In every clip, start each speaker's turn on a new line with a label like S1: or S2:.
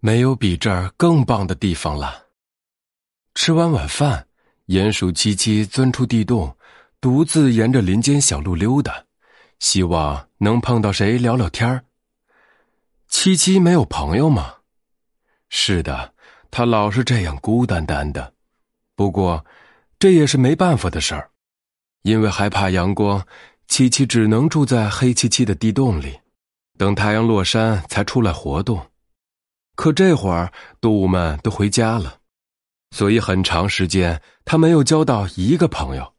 S1: 没有比这儿更棒的地方了。吃完晚饭，鼹鼠七七钻出地洞，独自沿着林间小路溜达，希望能碰到谁聊聊天儿。七七没有朋友吗？是的，他老是这样孤单单的。不过，这也是没办法的事儿，因为害怕阳光，七七只能住在黑漆漆的地洞里，等太阳落山才出来活动。可这会儿动物们都回家了，所以很长时间他没有交到一个朋友。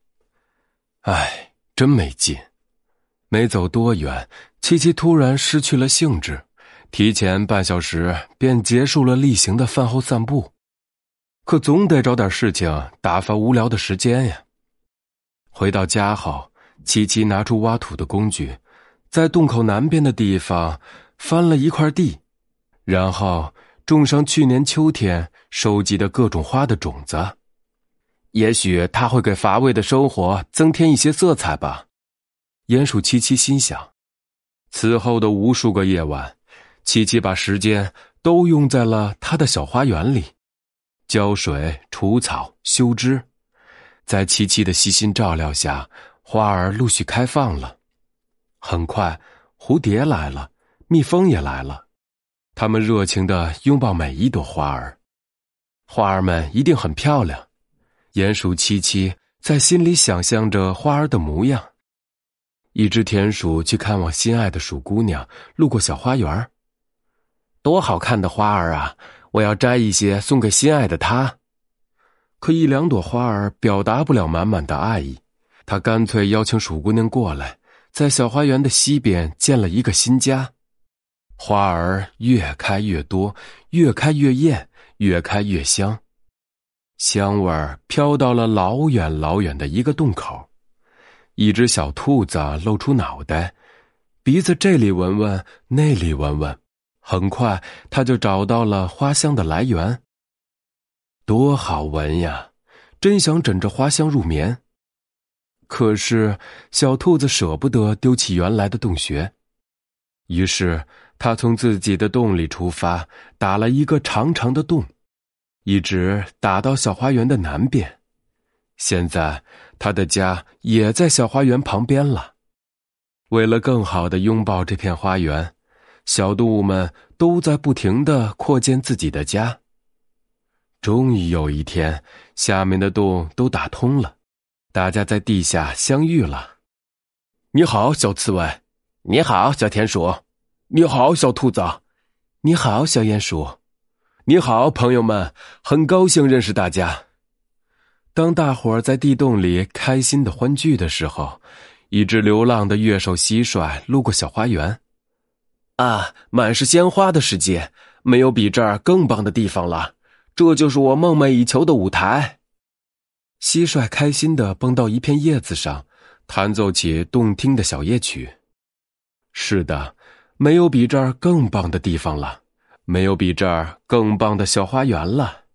S1: 唉，真没劲！没走多远，七七突然失去了兴致。提前半小时便结束了例行的饭后散步，可总得找点事情打发无聊的时间呀。回到家后，七七拿出挖土的工具，在洞口南边的地方翻了一块地，然后种上去年秋天收集的各种花的种子。也许它会给乏味的生活增添一些色彩吧。鼹鼠七七心想。此后的无数个夜晚。七七把时间都用在了他的小花园里，浇水、除草、修枝。在七七的细心照料下，花儿陆续开放了。很快，蝴蝶来了，蜜蜂也来了，他们热情的拥抱每一朵花儿。花儿们一定很漂亮。鼹鼠七七在心里想象着花儿的模样。一只田鼠去看望心爱的鼠姑娘，路过小花园多好看的花儿啊！我要摘一些送给心爱的她。可一两朵花儿表达不了满满的爱意，他干脆邀请鼠姑娘过来，在小花园的西边建了一个新家。花儿越开越多，越开越艳，越开越香，香味儿飘到了老远老远的一个洞口。一只小兔子露出脑袋，鼻子这里闻闻，那里闻闻。很快，他就找到了花香的来源。多好闻呀！真想枕着花香入眠。可是，小兔子舍不得丢弃原来的洞穴，于是他从自己的洞里出发，打了一个长长的洞，一直打到小花园的南边。现在，他的家也在小花园旁边了。为了更好的拥抱这片花园。小动物们都在不停的扩建自己的家。终于有一天，下面的洞都打通了，大家在地下相遇了。你好，小刺猬；你好，小田鼠；你好，小兔子；你好，小鼹鼠；你好，朋友们，很高兴认识大家。当大伙儿在地洞里开心的欢聚的时候，一只流浪的月手蟋蟀路过小花园。啊，满是鲜花的世界，没有比这儿更棒的地方了。这就是我梦寐以求的舞台。蟋蟀开心的蹦到一片叶子上，弹奏起动听的小夜曲。是的，没有比这儿更棒的地方了，没有比这儿更棒的小花园了。